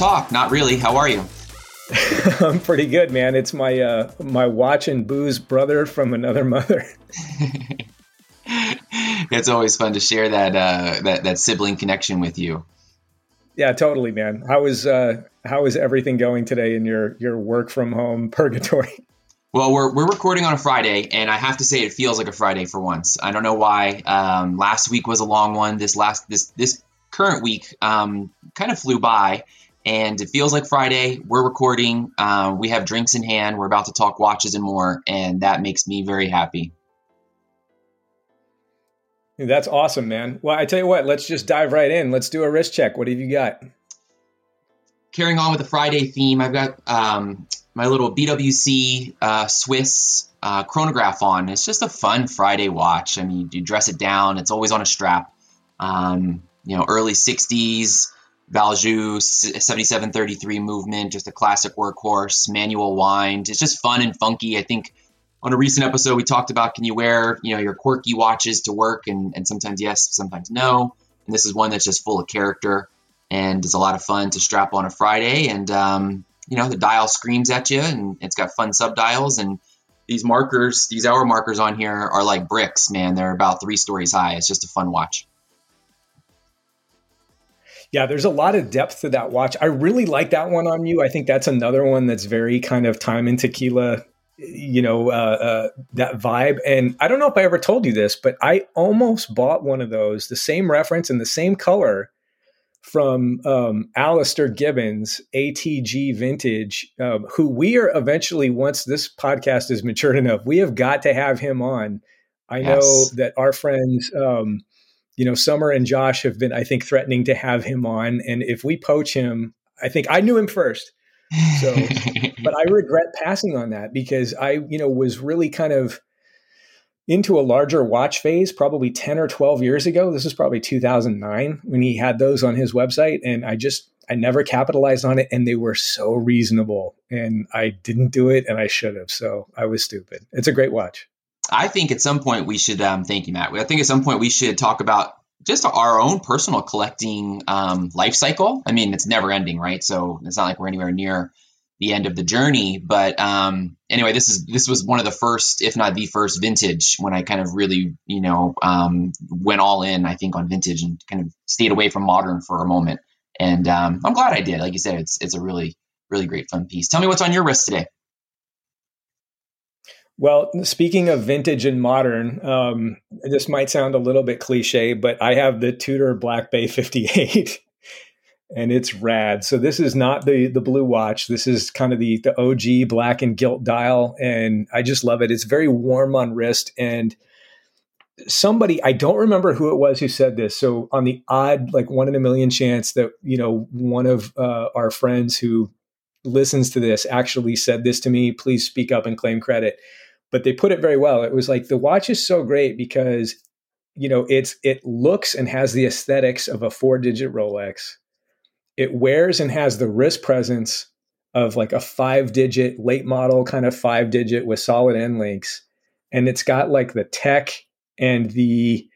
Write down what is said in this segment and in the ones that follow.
Talk. Not really. How are you? I'm pretty good, man. It's my uh, my watch and booze brother from another mother. it's always fun to share that uh, that that sibling connection with you. Yeah, totally, man. How is uh, how is everything going today in your your work from home purgatory? Well, we're, we're recording on a Friday, and I have to say it feels like a Friday for once. I don't know why. Um, last week was a long one. This last this this current week um, kind of flew by, and it feels like Friday. We're recording. Uh, we have drinks in hand. We're about to talk watches and more, and that makes me very happy. That's awesome, man. Well, I tell you what, let's just dive right in. Let's do a wrist check. What have you got? Carrying on with the Friday theme, I've got um, my little BWC uh, Swiss uh, chronograph on. It's just a fun Friday watch. I mean, you dress it down. It's always on a strap. Um, you know, early '60s Valjoux 7733 movement, just a classic workhorse, manual wind. It's just fun and funky. I think on a recent episode we talked about can you wear you know your quirky watches to work and, and sometimes yes, sometimes no. And this is one that's just full of character and is a lot of fun to strap on a Friday. And um, you know the dial screams at you and it's got fun sub dials and these markers, these hour markers on here are like bricks, man. They're about three stories high. It's just a fun watch. Yeah, there's a lot of depth to that watch. I really like that one on you. I think that's another one that's very kind of time and tequila, you know, uh, uh, that vibe. And I don't know if I ever told you this, but I almost bought one of those, the same reference and the same color from um, Alistair Gibbons, ATG Vintage, um, who we are eventually, once this podcast is matured enough, we have got to have him on. I yes. know that our friends, um, you know, Summer and Josh have been, I think, threatening to have him on. And if we poach him, I think I knew him first. So, but I regret passing on that because I, you know, was really kind of into a larger watch phase probably 10 or 12 years ago. This is probably 2009 when he had those on his website. And I just, I never capitalized on it. And they were so reasonable. And I didn't do it and I should have. So I was stupid. It's a great watch. I think at some point we should, um, thank you, Matt. I think at some point we should talk about just our own personal collecting um, life cycle. I mean, it's never ending, right? So it's not like we're anywhere near the end of the journey. But um, anyway, this is this was one of the first, if not the first, vintage when I kind of really, you know, um, went all in. I think on vintage and kind of stayed away from modern for a moment. And um, I'm glad I did. Like you said, it's it's a really really great fun piece. Tell me what's on your wrist today. Well, speaking of vintage and modern, um, this might sound a little bit cliche, but I have the Tudor Black Bay 58 and it's rad. So this is not the the blue watch. This is kind of the the OG black and gilt dial and I just love it. It's very warm on wrist and somebody I don't remember who it was who said this. So on the odd like one in a million chance that, you know, one of uh, our friends who listens to this actually said this to me, please speak up and claim credit but they put it very well. It was like the watch is so great because you know it's it looks and has the aesthetics of a four digit Rolex. It wears and has the wrist presence of like a five digit late model kind of five digit with solid end links, and it's got like the tech and the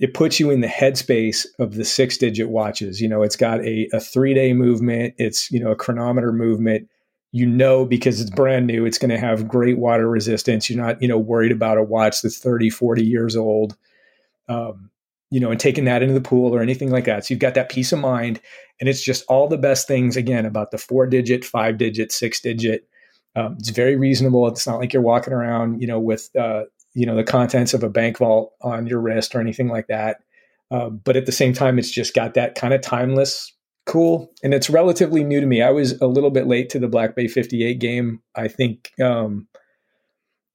it puts you in the headspace of the six digit watches. You know, it's got a, a three day movement. It's, you know, a chronometer movement you know because it's brand new it's going to have great water resistance. You're not you know worried about a watch that's 30 40 years old um, you know and taking that into the pool or anything like that. So you've got that peace of mind and it's just all the best things again about the four digit five digit six digit um, it's very reasonable. It's not like you're walking around you know with uh, you know the contents of a bank vault on your wrist or anything like that. Uh, but at the same time it's just got that kind of timeless cool, and it's relatively new to me. I was a little bit late to the Black Bay 58 game. I think um,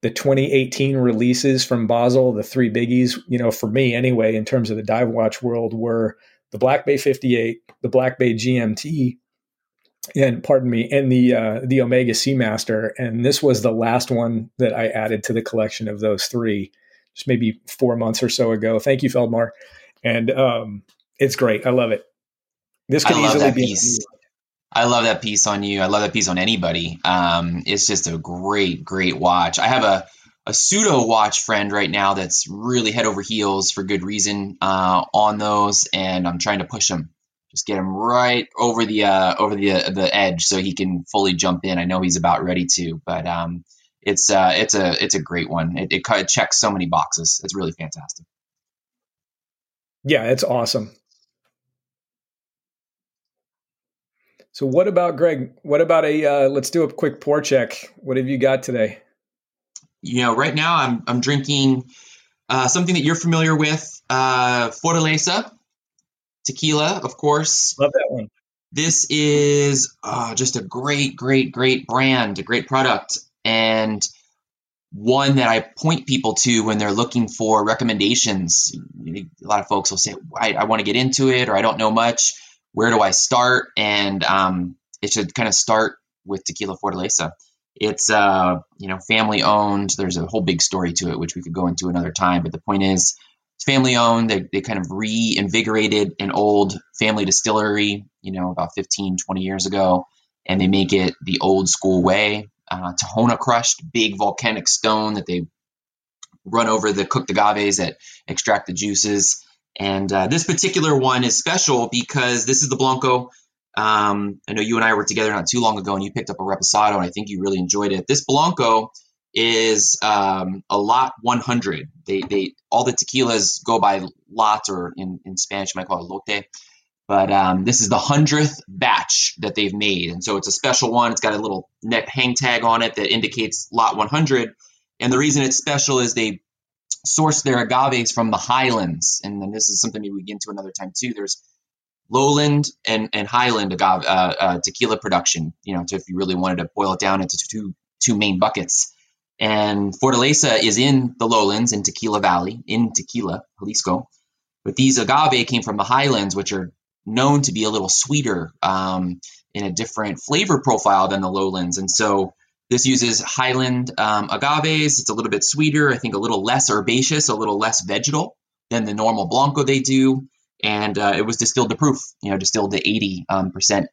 the 2018 releases from Basel, the three biggies, you know, for me anyway, in terms of the dive watch world, were the Black Bay 58, the Black Bay GMT, and pardon me, and the uh, the Omega Seamaster. And this was the last one that I added to the collection of those three, just maybe four months or so ago. Thank you, Feldmar. And um, it's great. I love it. This could easily be. Piece. I love that piece on you. I love that piece on anybody. Um, it's just a great, great watch. I have a a pseudo watch friend right now that's really head over heels for good reason uh, on those, and I'm trying to push him, just get him right over the uh, over the uh, the edge so he can fully jump in. I know he's about ready to, but um, it's uh, it's a it's a great one. It, it checks so many boxes. It's really fantastic. Yeah, it's awesome. So what about Gregg? What about a uh, let's do a quick pour check. What have you got today? You know, right now I'm I'm drinking uh, something that you're familiar with, uh, Fortaleza tequila, of course. Love that one. This is uh, just a great, great, great brand, a great product, and one that I point people to when they're looking for recommendations. A lot of folks will say, I, I want to get into it, or I don't know much. Where do I start? And um, it should kind of start with Tequila Fortaleza. It's uh, you know family owned. There's a whole big story to it, which we could go into another time. But the point is, it's family owned. They, they kind of reinvigorated an old family distillery, you know, about 15, 20 years ago, and they make it the old school way. Uh, Tahona crushed, big volcanic stone that they run over the cooked agaves that extract the juices. And uh, this particular one is special because this is the Blanco um, I know you and I were together not too long ago, and you picked up a Reposado, and I think you really enjoyed it. This Blanco is um, a lot 100. They, they all the tequilas go by lot, or in, in Spanish you might call it lote. But um, this is the hundredth batch that they've made, and so it's a special one. It's got a little neck hang tag on it that indicates lot 100. And the reason it's special is they source their agaves from the highlands, and then this is something we get into another time too. There's lowland and, and highland agave, uh, uh, tequila production. You know, to, if you really wanted to boil it down into two two main buckets. And Fortaleza is in the lowlands in Tequila Valley in Tequila, Jalisco. But these agave came from the highlands, which are known to be a little sweeter um, in a different flavor profile than the lowlands. And so this uses highland um, agaves. It's a little bit sweeter, I think a little less herbaceous, a little less vegetal than the normal Blanco they do and uh, it was distilled to proof, you know, distilled to 80 um, percent.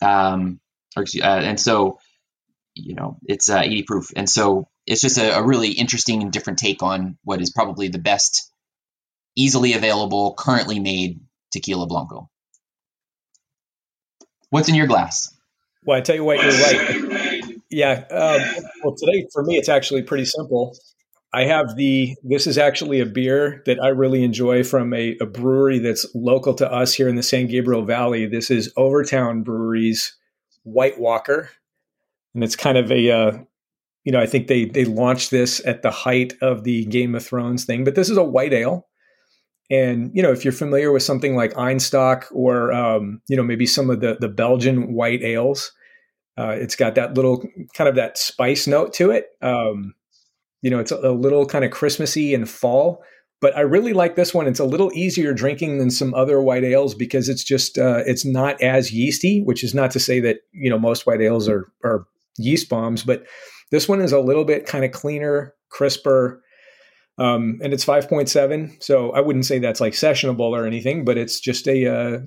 Um, or, uh, and so, you know, it's uh, 80 proof. And so it's just a, a, really interesting and different take on what is probably the best, easily available, currently made tequila blanco. What's in your glass? Well, I tell you what, you're right. Yeah. Um, well, today for me, it's actually pretty simple. I have the, this is actually a beer that I really enjoy from a, a, brewery that's local to us here in the San Gabriel Valley. This is Overtown Brewery's White Walker. And it's kind of a, uh, you know, I think they, they launched this at the height of the Game of Thrones thing, but this is a white ale. And, you know, if you're familiar with something like Einstök or, um, you know, maybe some of the, the Belgian white ales, uh, it's got that little kind of that spice note to it. Um, you know, it's a, a little kind of Christmassy and fall. But I really like this one. It's a little easier drinking than some other white ales because it's just uh, it's not as yeasty. Which is not to say that you know most white ales are are yeast bombs, but this one is a little bit kind of cleaner, crisper, um, and it's five point seven. So I wouldn't say that's like sessionable or anything, but it's just a uh,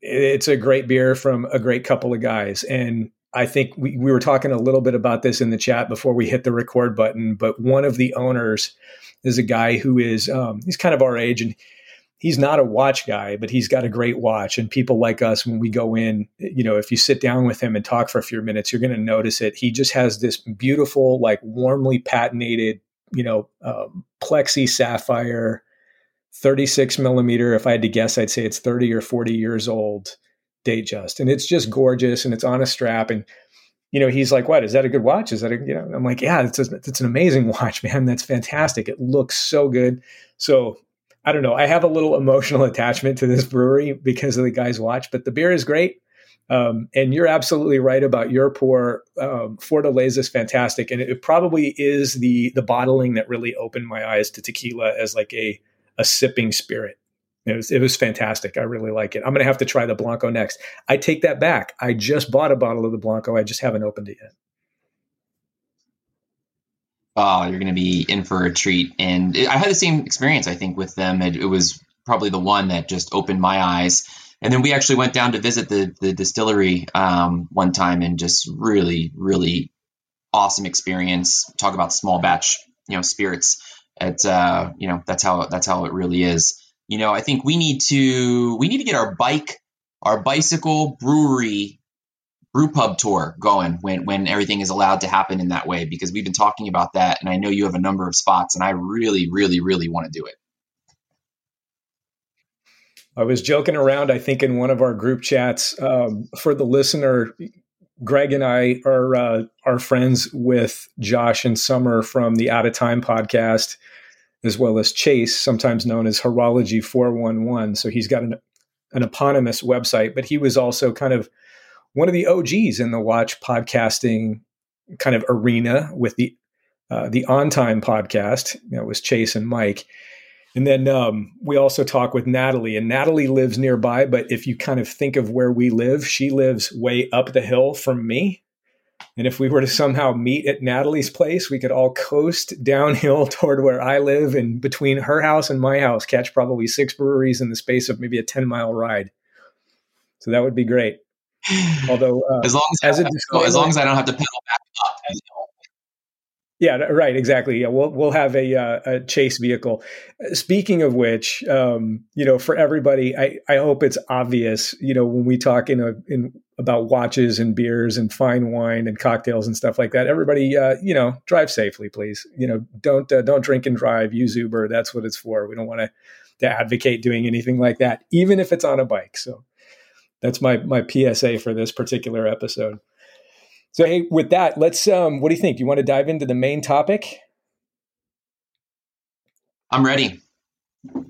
it's a great beer from a great couple of guys, and I think we, we were talking a little bit about this in the chat before we hit the record button, but one of the owners is a guy who is, um, he's kind of our age and he's not a watch guy, but he's got a great watch. And people like us, when we go in, you know, if you sit down with him and talk for a few minutes, you're going to notice it. He just has this beautiful, like warmly patinated, you know, um, plexi sapphire, 36 millimeter. If I had to guess, I'd say it's 30 or 40 years old Datejust, and it's just gorgeous, and it's on a strap, and you know, he's like, "What is that? A good watch? Is that a you know?" I'm like, "Yeah, it's a, it's an amazing watch, man. That's fantastic. It looks so good." So I don't know. I have a little emotional attachment to this brewery because of the guys watch, but the beer is great. Um, and you're absolutely right about your pour. Um, Fortaleza is fantastic, and it probably is the the bottling that really opened my eyes to tequila as like a a sipping spirit. It was it was fantastic. I really like it. I'm gonna have to try the Blanco next. I take that back. I just bought a bottle of the Blanco. I just haven't opened it yet. Oh, you're gonna be in for a treat. And I had the same experience. I think with them. It, it was probably the one that just opened my eyes and then we actually went down to visit the the distillery um, one time and just really really awesome experience talk about small batch you know spirits it's uh you know that's how that's how it really is you know i think we need to we need to get our bike our bicycle brewery brew pub tour going when when everything is allowed to happen in that way because we've been talking about that and i know you have a number of spots and i really really really want to do it I was joking around, I think, in one of our group chats um, for the listener. Gregg and I are uh, are friends with Josh and Summer from the Out of Time podcast, as well as Chase, sometimes known as Horology Four One One. So he's got an an eponymous website, but he was also kind of one of the OGs in the watch podcasting kind of arena with the uh, the On Time podcast. You know, was Chase and Mike, and then um, we also talk with Natalie, and Natalie lives nearby. But if you kind of think of where we live, she lives way up the hill from me. And if we were to somehow meet at Natalie's place, we could all coast downhill toward where I live, and between her house and my house, catch probably six breweries in the space of maybe a ten mile ride. So that would be great. Although, uh, as long as, as, I, as long as I don't have to pedal back up yeah, right. Exactly. Yeah, we'll we'll have a, uh, a chase vehicle. Speaking of which, um, you know, for everybody, I, I hope it's obvious. You know, when we talk in a in about watches and beers and fine wine and cocktails and stuff like that, everybody, uh, you know, drive safely, please. You know, don't uh, don't drink and drive. Use Uber. That's what it's for. We don't want to to advocate doing anything like that, even if it's on a bike. So that's my my PSA for this particular episode. So, hey, with that, let's. Um, what do you think? Do you want to dive into the main topic? I'm ready. All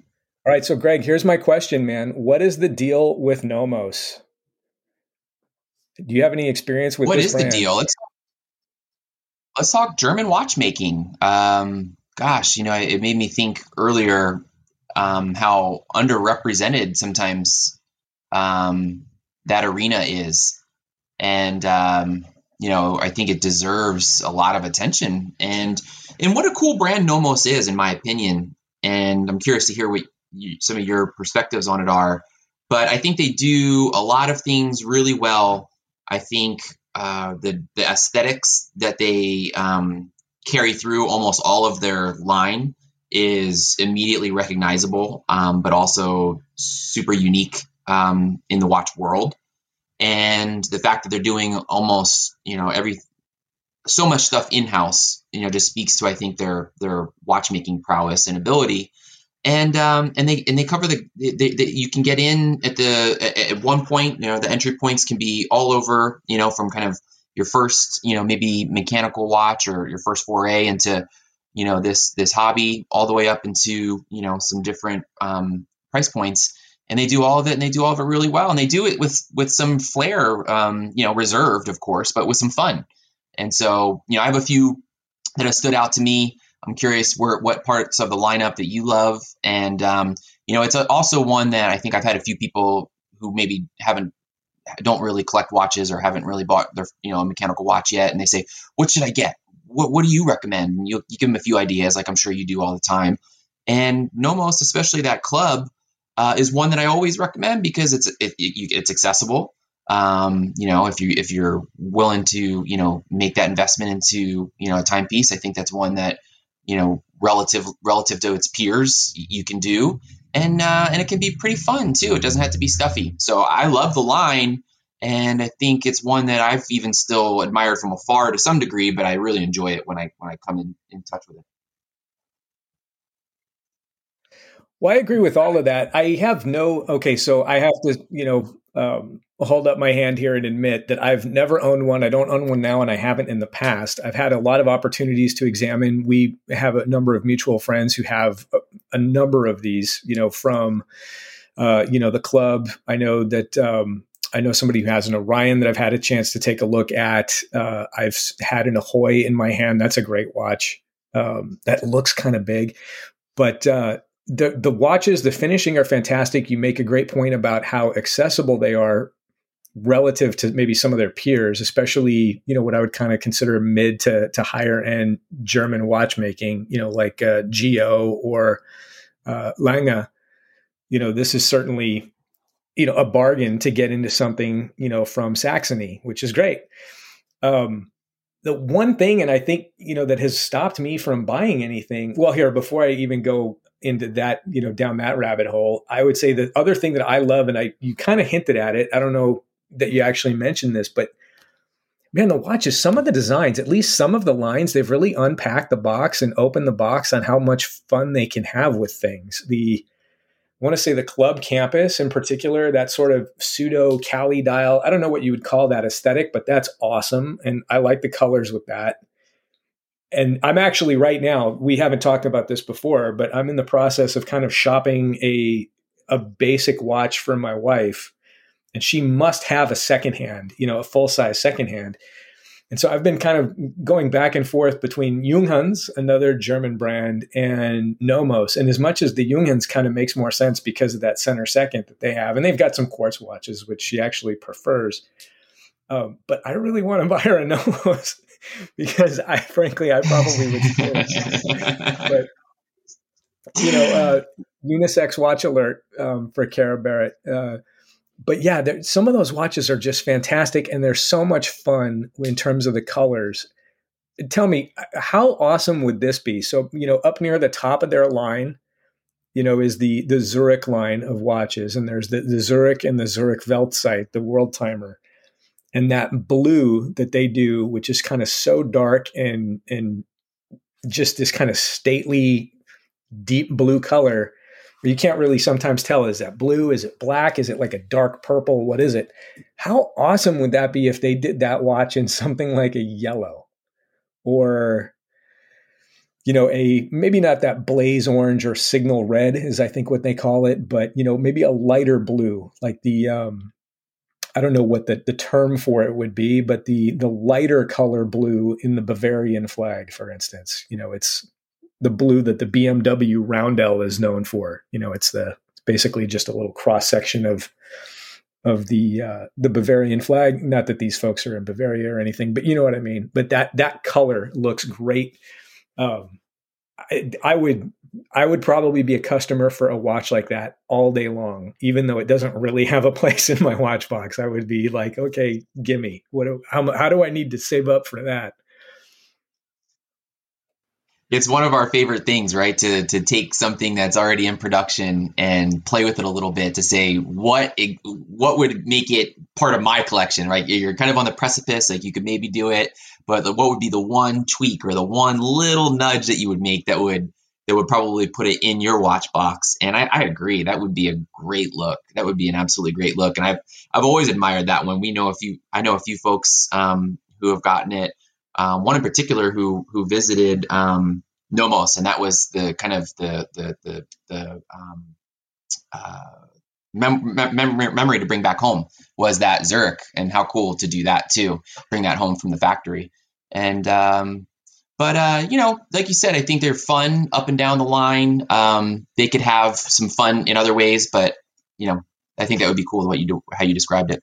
right. So, Gregg, here's my question, man. What is the deal with Nomos? Do you have any experience with what is brand? the deal? Let's let's talk German watchmaking. Um, gosh, you know, it made me think earlier um, how underrepresented sometimes um, that arena is, and um, you know, I think it deserves a lot of attention. And and what a cool brand Nomos is, in my opinion. And I'm curious to hear what you, some of your perspectives on it are. But I think they do a lot of things really well. I think uh, the the aesthetics that they um, carry through almost all of their line is immediately recognizable, um, but also super unique um, in the watch world and the fact that they're doing almost you know every so much stuff in house you know just speaks to I think their their watchmaking prowess and ability. And um, and they and they cover the, the, you can get in at the at, at one point you know the entry points can be all over you know from kind of your first you know maybe mechanical watch or your first foray into you know this this hobby all the way up into you know some different um, price points and they do all of it and they do all of it really well. And they do it with with some flair um, you know reserved of course but with some fun. And so you know i have a few that have stood out to me. I'm curious where what parts of the lineup that you love. And um, you know it's a, also one that i think i've had a few people who maybe haven't don't really collect watches or haven't really bought their you know a mechanical watch yet. And they say what should i get? What, what do you recommend? You, you give them a few ideas like i'm sure you do all the time. And nomos especially that club uh, is one that I always recommend because it's it, it, it's accessible. Um, you know, if you if you're willing to you know make that investment into you know a timepiece, I think that's one that you know relative relative to its peers you can do, and uh, and it can be pretty fun too. It doesn't have to be stuffy. So I love the line, and I think it's one that I've even still admired from afar to some degree, but I really enjoy it when I when I come in, in touch with it. Well, I agree with all of that. I have no, okay, so I have to, you know, um, hold up my hand here and admit that I've never owned one. I don't own one now, and I haven't in the past. I've had a lot of opportunities to examine. We have a number of mutual friends who have uh, a number of these, you know, from uh, you know the club. I know that um, I know somebody who has an Orion that I've had a chance to take a look at. Uh, I've had an Ahoy in my hand. That's a great watch. Um, that looks kind of big, but uh, the the watches, the finishing are fantastic. You make a great point about how accessible they are relative to maybe some of their peers, especially you know what I would kind of consider mid to to higher end German watchmaking. You know, like uh, Geo or uh, Lange. You know, this is certainly you know a bargain to get into something you know from Saxony, which is great. Um, the one thing, and I think you know that has stopped me from buying anything. Well, here before I even go into that, you know, down that rabbit hole, I would say the other thing that I love, and I you kind of hinted at it. I don't know that you actually mentioned this, but man, the watches, some of the designs, at least some of the lines, they've really unpacked the box and opened the box on how much fun they can have with things. The I want to say the club campus in particular, that sort of pseudo Cali dial. I don't know what you would call that aesthetic, but that's awesome. And I like the colors with that. And I'm actually right now, we haven't talked about this before, but I'm in the process of kind of shopping a a basic watch for my wife. And she must have a secondhand, you know, a full size secondhand. And so I've been kind of going back and forth between Junghans, another German brand, and Nomos. And as much as the Junghans kind of makes more sense because of that center second that they have, and they've got some quartz watches, which she actually prefers. Um, but I really want to buy her a Nomos because I, frankly, I probably would. but you know, uh, unisex watch alert um, for Kara Barrett. Uh, but yeah, some of those watches are just fantastic, and they're so much fun in terms of the colors. Tell me, how awesome would this be? So you know, up near the top of their line, you know, is the the Zurich line of watches, and there's the, the Zurich and the Zurich Weltzeit, the world timer, and that blue that they do, which is kind of so dark and and just this kind of stately, deep blue color you can't really sometimes tell is that blue? Is it black? Is it like a dark purple? What is it? How awesome would that be if they did that watch in something like a yellow? Or you know a maybe not that blaze orange or signal red is i think what they call it but you know maybe a lighter blue like the um i don't know what the, the term for it would be but the the lighter color blue in the bavarian flag for instance you know it's the blue that the BMW Roundel is known for. You know, it's the basically just a little cross section of of the uh, the Bavarian flag. Not that these folks are in Bavaria or anything, but you know what I mean. But that that color looks great. Um, I, I would I would probably be a customer for a watch like that all day long, even though it doesn't really have a place in my watch box. I would be like, okay, gimme. What? Do, how, how do I need to save up for that? it's one of our favorite things, right? To to take something that's already in production and play with it a little bit to say what it, what would make it part of my collection, right? You're kind of on the precipice, like you could maybe do it, but what would be the one tweak or the one little nudge that you would make that would that would probably put it in your watch box? And I, I agree, that would be a great look. That would be an absolutely great look, and I've I've always admired that one. We know a few, I know a few folks um, who have gotten it um, one in particular who who visited um, Nomos, and that was the kind of the the the, the um, uh, mem- mem- memory to bring back home was that Zurich, and how cool to do that too, bring that home from the factory. And um, but uh, you know, like you said, I think they're fun up and down the line. Um, they could have some fun in other ways, but you know, I think that would be cool what you do, how you described it.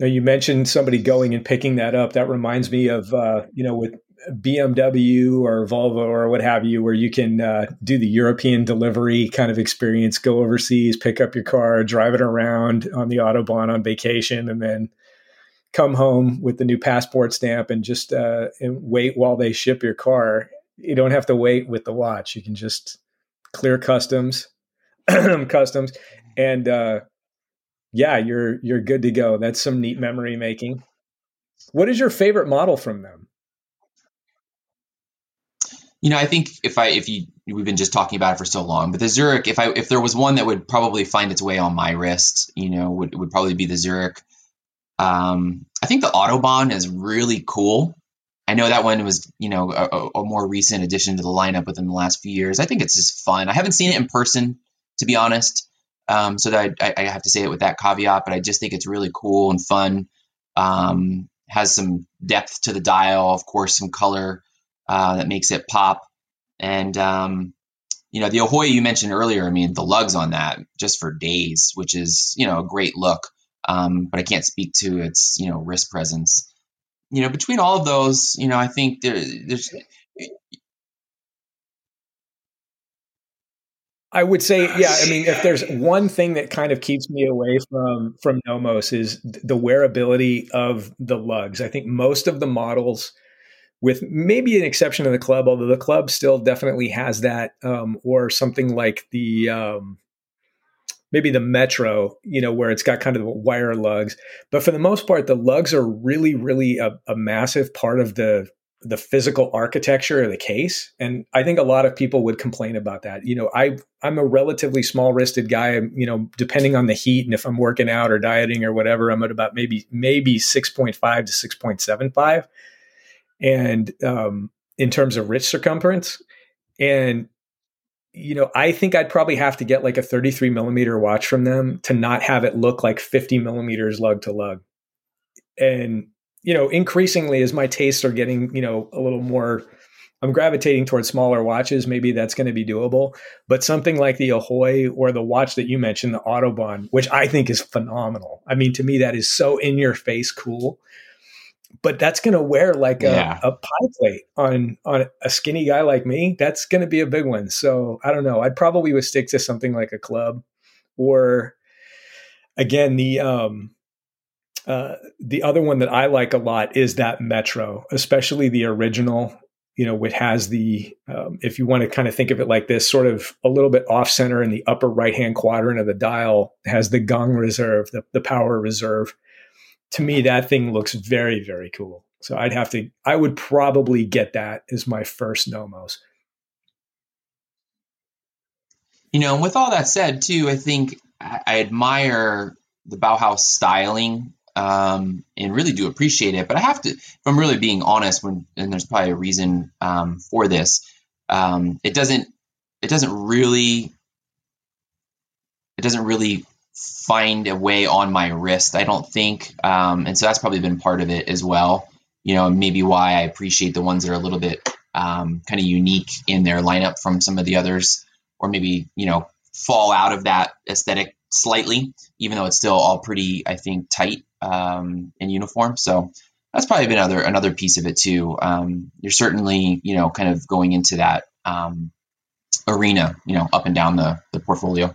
Now you mentioned somebody going and picking that up. That reminds me of uh, you know with BMW or Volvo or what have you, where you can uh, do the European delivery kind of experience, go overseas, pick up your car, drive it around on the autobahn on vacation, and then come home with the new passport stamp and just uh, and wait while they ship your car. You don't have to wait with the watch. You can just clear customs, customs, and uh, yeah, you're you're good to go. That's some neat memory making. What is your favorite model from them? You know, I think if I if you we've been just talking about it for so long, but the Zurich, if I if there was one that would probably find its way on my wrist, you know, would would probably be the Zurich. Um, I think the Autobahn is really cool. I know that one was, you know, a, a, more recent addition to the lineup within the last few years. I think it's just fun. I haven't seen it in person, to be honest. Um, so that I, I, have to say it with that caveat, but I just think it's really cool and fun. Um, has some depth to the dial, of course, some color uh, that makes it pop. And um, you know, the Ahoy you mentioned earlier. I mean, the lugs on that just for days, which is you know a great look. Um, but I can't speak to its you know wrist presence. You know, between all of those, you know, I think there, there's I would say, yeah. I mean, if there's one thing that kind of keeps me away from from Nomos is the wearability of the lugs. I think most of the models, with maybe an exception of the club, although the club still definitely has that, um, or something like the um, maybe the Metro, you know, where it's got kind of the wire lugs. But for the most part, the lugs are really, really a, a massive part of the the physical architecture of the case. And i think a lot of people would complain about that. You know i i'm a relatively small wristed guy you know depending on the heat and if i'm working out or dieting or whatever i'm at about maybe maybe 6.5 to 6.75 and um, in terms of wrist circumference. And you know i think i'd probably have to get like a 33 millimeter watch from them to not have it look like 50 millimeters lug to lug and you know, increasingly as my tastes are getting, you know, a little more I'm gravitating towards smaller watches. Maybe that's going to be doable. But something like the Ahoy or the watch that you mentioned, the Autobahn, which I think is phenomenal. I mean, to me, that is so in your face cool. But that's going to wear like a, yeah. a pie plate on on a skinny guy like me. That's going to be a big one. So I don't know. I'd probably would stick to something like a club, or again the um, uh, the other one that I like a lot is that Metro, especially the original. You know, which has the um, if you want to kind of think of it like this, sort of a little bit off center in the upper right hand quadrant of the dial has the Gangreserve, the, the power reserve. To me, that thing looks very very cool. So I'd have to, I would probably get that as my first Nomos. You know, with all that said, too, I think I, admire the Bauhaus styling um, and really do appreciate it. But I have to, if I'm really being honest, when and there's probably a reason um, for this, um, it doesn't it doesn't really it doesn't really find a way on my wrist. I don't think, um, and so that's probably been part of it as well. You know, maybe why I appreciate the ones that are a little bit um, kind of unique in their lineup from some of the others, or maybe you know fall out of that aesthetic slightly, even though it's still all pretty, I think, tight um, in uniform. So that's probably been another another piece of it too. Um, you're certainly, you know, kind of going into that um, arena, you know, up and down the, the portfolio.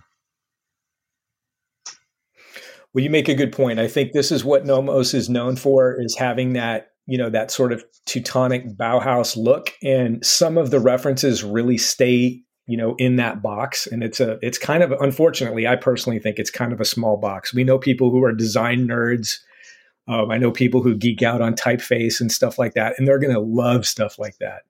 Well, you make a good point. I think this is what Nomos is known for: is having that you know that sort of Teutonic Bauhaus look, and some of the references really stay you know in that box. And it's a it's kind of unfortunately i personally think it's kind of a small box. We know people who are design nerds. Um, i know people who geek out on typeface and stuff like that and they're to love stuff like that.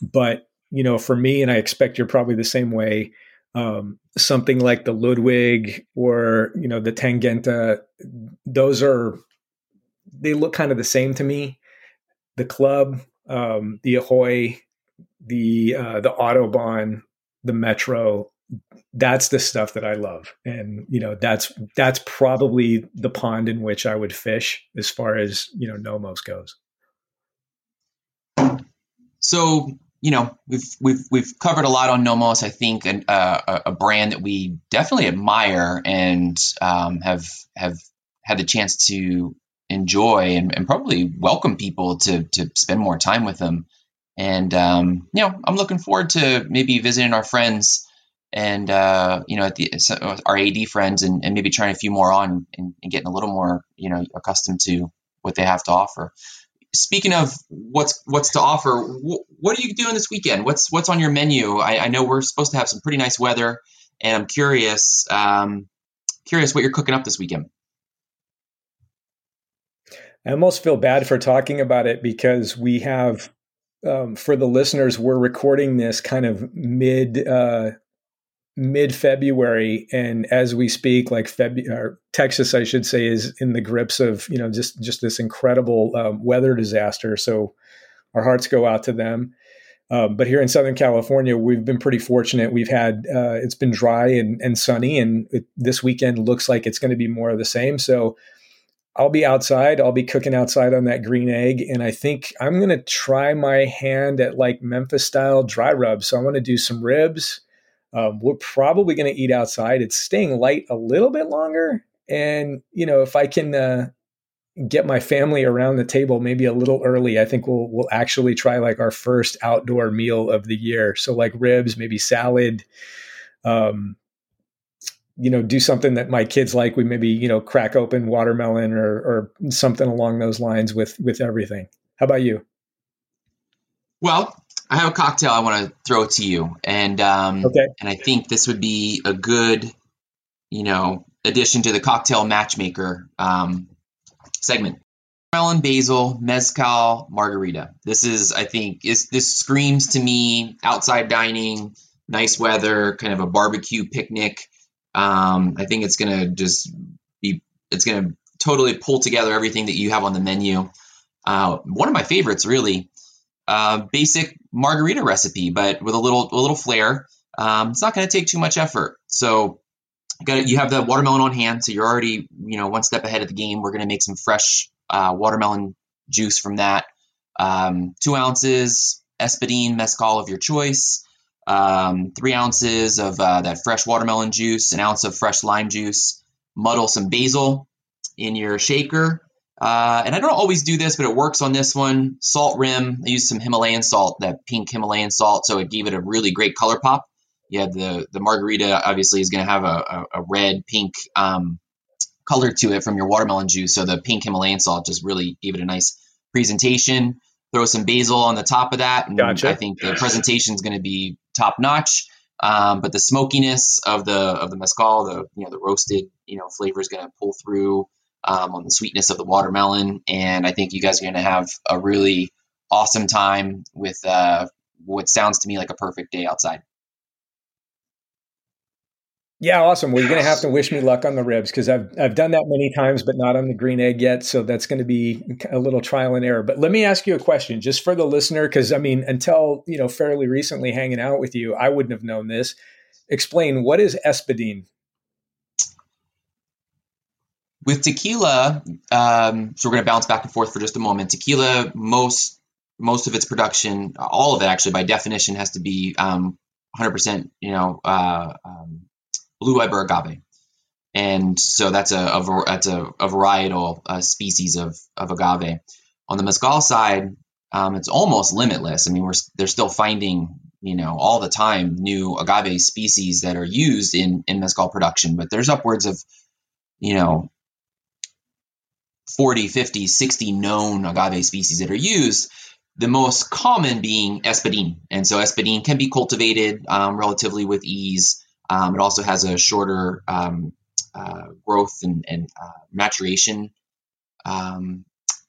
But you know for me and i expect you're probably the same way um, something like the ludwig or you know the tangente those are they look kind of the same to me the club um, the ahoy the uh, the autobahn, the metro. That's the stuff that I love, and you know that's that's probably the pond in which I would fish as far as you know Nomos goes. So you know we've we've we've covered a lot on Nomos. I think an, uh, a brand that we definitely admire and um, have have had the chance to enjoy and, and, probably welcome people to to spend more time with them. And um, you know, I'm looking forward to maybe visiting our friends and uh, you know, the our AD friends, and, and maybe trying a few more on and, and, getting a little more you know accustomed to what they have to offer. Speaking of what's what's to offer, wh- what are you doing this weekend? What's what's on your menu? I, I, know we're supposed to have some pretty nice weather, and I'm curious um, curious what you're cooking up this weekend. I almost feel bad for talking about it because we have um, for the listeners, we're recording this kind of mid uh, mid February, and as we speak, like Feb- Texas, I should say, is in the grips of you know just just this incredible um, weather disaster. So our hearts go out to them. Um, but here in Southern California, we've been pretty fortunate. We've had uh, it's been dry and, and sunny, and it, this weekend looks like it's going to be more of the same. So I'll be outside. I'll be cooking outside on that green egg, and I think I'm going to try my hand at like Memphis style dry rub. So I want to do some ribs. Um, we're probably going to eat outside. It's staying light a little bit longer, and you know if I can uh, get my family around the table maybe a little early, I think we'll we'll actually try like our first outdoor meal of the year. So like ribs, maybe salad. Um, you know, do something that my kids like. We maybe you know crack open watermelon or or something along those lines with with everything. How about you? Well, I have a cocktail I want to throw to you, and um, okay. and I think this would be a good, you know, addition to the cocktail matchmaker um, segment. Melon basil mezcal margarita. This is, I think, is this screams to me outside dining, nice weather, kind of a barbecue picnic. Um, I think it's gonna just be, it's gonna totally pull together everything that you have on the menu. Uh, one of my favorites, really, basic margarita recipe, but with a little a little flair. Um, it's not going to take too much effort. So got you have the watermelon on hand, so you're already you know one step ahead of the game. We're going to make some fresh uh, watermelon juice from that. Um, two ounces espadin mezcal of your choice. Um, three ounces of uh, that fresh watermelon juice, an ounce of fresh lime juice. Muddle some basil in your shaker. Uh, and I don't always do this, but it works on this one. Salt rim. I used some Himalayan salt, that pink Himalayan salt, so it gave it a really great color pop you had the the margarita obviously is going to have a, a, a, red pink um, color to it from your watermelon juice so the pink himalayan salt just really gave it a nice presentation throw some basil on the top of that and gotcha. i think the presentation is going to be top notch um, but the smokiness of the of the mezcal the you know the roasted you know flavor is going to pull through um, on the sweetness of the watermelon and i think you guys are going to have a really awesome time with uh, what sounds to me like a perfect day outside yeah, awesome. Well, you're going to have to wish me luck on the ribs because I've I've done that many times, but not on the green egg yet. So that's going to be a little trial and error. But let me ask you a question, just for the listener, because I mean, until you know, fairly recently hanging out with you, I wouldn't have known this. Explain what is espadin. With tequila, um, so we're going to bounce back and forth for just a moment. Tequila, most most of its production, all of it actually, by definition, has to be um, 100%, you know, uh, um, blue Weber agave. And so that's a, a that's a, a varietal uh, species of, of agave. On the mezcal side, um, it's almost limitless. I mean, we're they're still finding you know all the time new agave species that are used in in mezcal production, but there's upwards of you know 40, 50, 60 known agave species that are used. The most common being espadin, and so espadin can be cultivated um, relatively with ease. Um, it also has a shorter um, uh, growth and, and uh, maturation um,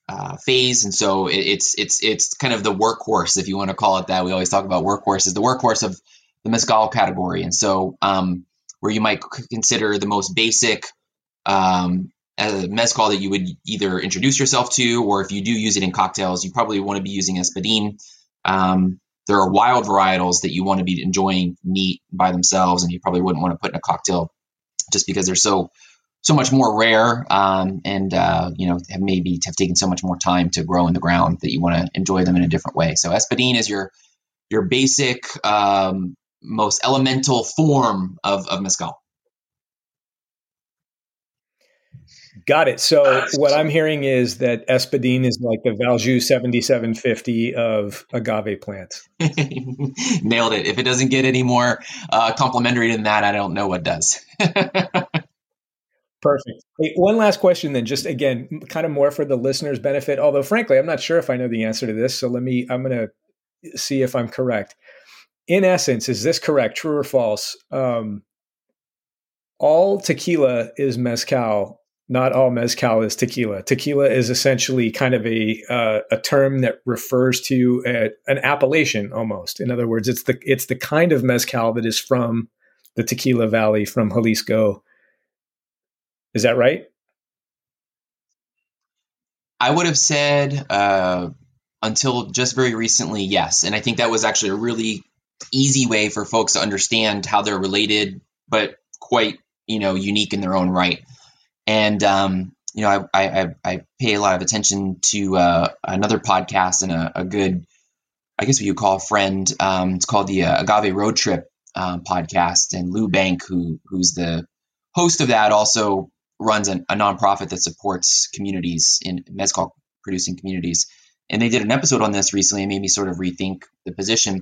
uh, phase, and so it, it's it's it's kind of the workhorse, if you want to call it that. We always talk about workhorses, the workhorse of the mezcal category, and so um, where you might consider the most basic um, mezcal that you would either introduce yourself to, or if you do use it in cocktails, you probably want to be using espadin. Um, there are wild varietals that you want to be enjoying neat by themselves, and you probably wouldn't want to put in a cocktail just because they're so so much more rare um, and uh, you know have maybe have taken so much more time to grow in the ground that you want to enjoy them in a different way. So espadin is your your basic um, most elemental form of, of mezcal. Got it. So what I'm hearing is that Espadin is like the Valjoux 7750 of agave plants. Nailed it. If it doesn't get any more uh, complimentary than that, I don't know what does. Perfect. Hey, one last question then, just again, kind of more for the listeners' benefit. Although, frankly, I'm not sure if I know the answer to this. So let me, I'm going to see if I'm correct. In essence, is this correct, true or false? Um, all tequila is mezcal not all mezcal is tequila. Tequila is essentially kind of a uh, a term that refers to a, an appellation almost. In other words, it's the it's the kind of mezcal that is from the Tequila Valley from Jalisco. Is that right? I would have said uh, until just very recently, yes. And I think that was actually a really easy way for folks to understand how they're related, but quite you know unique in their own right. And um, you know, I, I, I pay a lot of attention to uh, another podcast and a, a, good, I guess what you call a friend. Um, it's called the uh, Agave Road Trip um, podcast, and Lou Bank, who who's the host of that, also runs a, a nonprofit that supports communities in mezcal producing communities. And they did an episode on this recently and made me sort of rethink the position.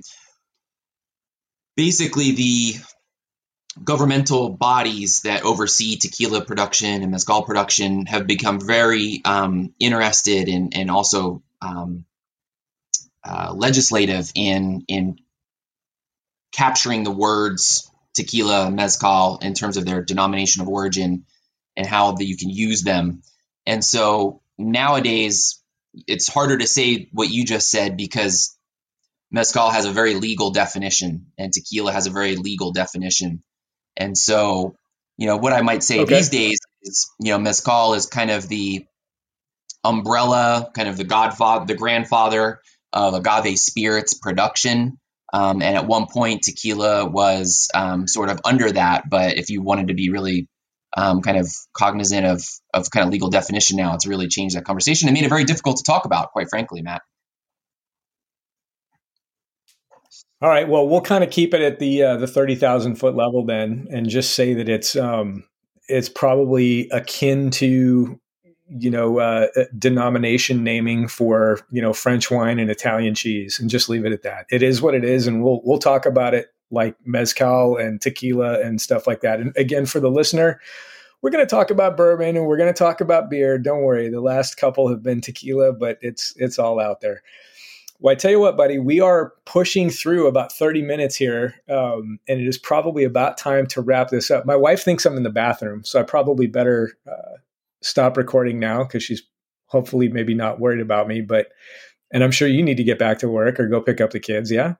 Basically, the governmental bodies that oversee tequila production and mezcal production have become very um, interested in, and also um, uh, legislative in in capturing the words tequila mezcal in terms of their denomination of origin and how that you can use them. And so nowadays it's harder to say what you just said because mezcal has a very legal definition and tequila has a very legal definition and so, you know, what I might say okay. these days is, you know, mezcal is kind of the umbrella, kind of the godfather, the grandfather of agave spirits production. Um, and at one point, tequila was um, sort of under that. But if you wanted to be really um, kind of cognizant of of kind of legal definition now, it's really changed that conversation and made it very difficult to talk about, quite frankly, Matt. All right. Well, we'll kind of keep it at the uh, the thirty thousand foot level then, and just say that it's um, it's probably akin to you know uh, denomination naming for you know French wine and Italian cheese, and just leave it at that. It is what it is, and we'll we'll talk about it like mezcal and tequila and stuff like that. And again, for the listener, we're going to talk about bourbon and we're going to talk about beer. Don't worry, the last couple have been tequila, but it's it's all out there. Well, I tell you what, buddy, we are pushing through about 30 minutes here, um, and it is probably about time to wrap this up. My wife thinks I'm in the bathroom, so I probably better uh, stop recording now because she's hopefully maybe not worried about me. But, and I'm sure you need to get back to work or go pick up the kids. Yeah.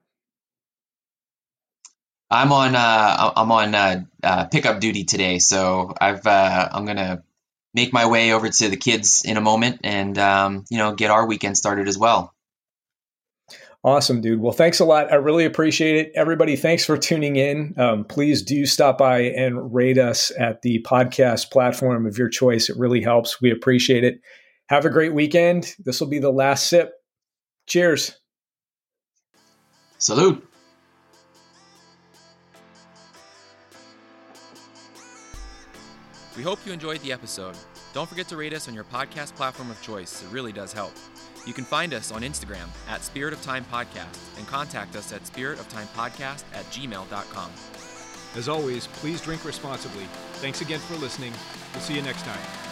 I'm on uh, I'm on uh, uh, pickup duty today, so I've uh, I'm gonna make my way over to the kids in a moment, and um, you know get our weekend started as well. Awesome, dude. Well, thanks a lot. I really appreciate it. Everybody, thanks for tuning in. Um, please do stop by and rate us at the podcast platform of your choice. It really helps. We appreciate it. Have a great weekend. This will be the last sip. Cheers. Salute. We hope you enjoyed the episode. Don't forget to rate us on your podcast platform of choice. It really does help. You can find us on Instagram at Spirit of Time Podcast and contact us at spiritoftimepodcast at gmail.com. As always, please drink responsibly. Thanks again for listening. We'll see you next time.